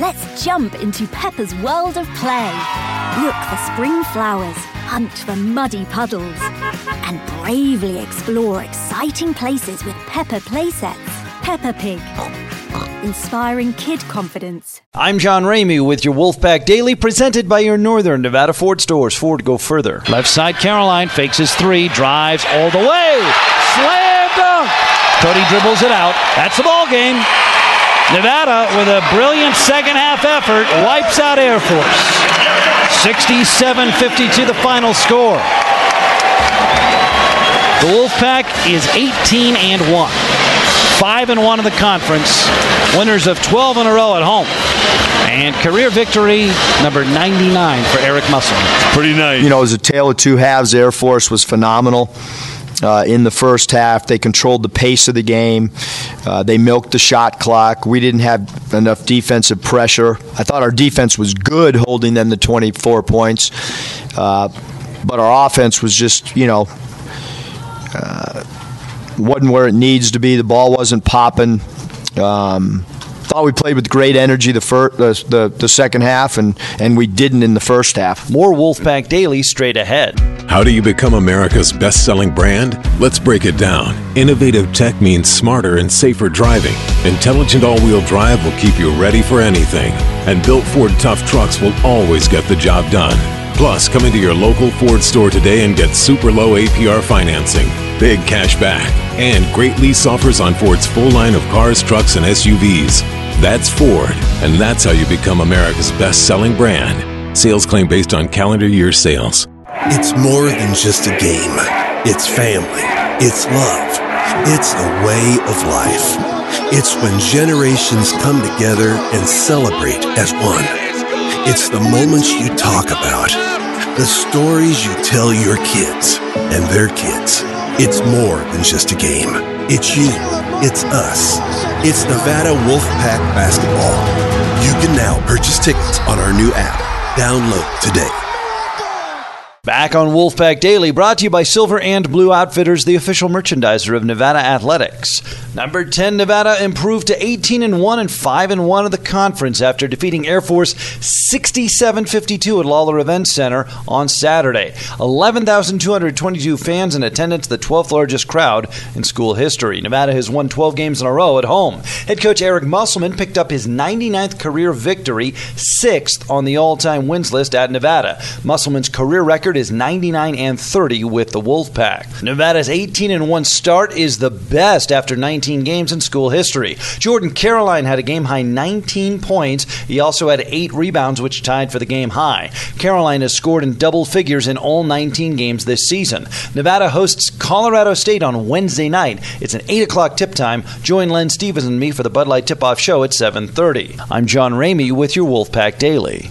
Let's jump into Peppa's world of play. Look for spring flowers, hunt for muddy puddles, and bravely explore exciting places with Peppa playsets. Peppa Pig. Inspiring kid confidence. I'm John Ramey with your Wolfpack Daily, presented by your Northern Nevada Ford stores. Ford, go further. Left side, Caroline fakes his three, drives all the way. Slam dunk! Cody dribbles it out. That's the ball game. Nevada, with a brilliant second half effort, wipes out Air Force. 67 52 the final score. The Wolfpack is 18 and 1. 5 and 1 in the conference. Winners of 12 in a row at home. And career victory number 99 for Eric Musselman. Pretty nice. You know, it was a tale of two halves. Air Force was phenomenal. Uh, in the first half. They controlled the pace of the game. Uh, they milked the shot clock. We didn't have enough defensive pressure. I thought our defense was good, holding them to 24 points. Uh, but our offense was just, you know, uh, wasn't where it needs to be. The ball wasn't popping. Um, thought we played with great energy the, the, the, the second half, and, and we didn't in the first half. More Wolfpack Daily straight ahead. How do you become America's best selling brand? Let's break it down. Innovative tech means smarter and safer driving. Intelligent all wheel drive will keep you ready for anything. And built Ford tough trucks will always get the job done. Plus, come into your local Ford store today and get super low APR financing, big cash back, and great lease offers on Ford's full line of cars, trucks, and SUVs. That's Ford, and that's how you become America's best selling brand. Sales claim based on calendar year sales. It's more than just a game. It's family. It's love. It's a way of life. It's when generations come together and celebrate as one. It's the moments you talk about, the stories you tell your kids and their kids. It's more than just a game. It's you. It's us. It's Nevada Wolfpack basketball. You can now purchase tickets on our new app. Download today. Back on Wolfpack Daily, brought to you by Silver and Blue Outfitters, the official merchandiser of Nevada Athletics. Number 10 Nevada improved to 18 and 1 and 5 and 1 of the conference after defeating Air Force 67-52 at Lawler Event Center on Saturday. 11,222 fans in attendance, the 12th largest crowd in school history. Nevada has won 12 games in a row at home. Head coach Eric Musselman picked up his 99th career victory, 6th on the all-time wins list at Nevada. Musselman's career record record is 99 and 30 with the Wolfpack. Nevada's 18 and 1 start is the best after 19 games in school history. Jordan Caroline had a game high 19 points. He also had 8 rebounds, which tied for the game high. Caroline has scored in double figures in all 19 games this season. Nevada hosts Colorado State on Wednesday night. It's an 8 o'clock tip time. Join Len Stevens and me for the Bud Light Tip Off Show at 7.30. I'm John Ramey with your Wolfpack Daily.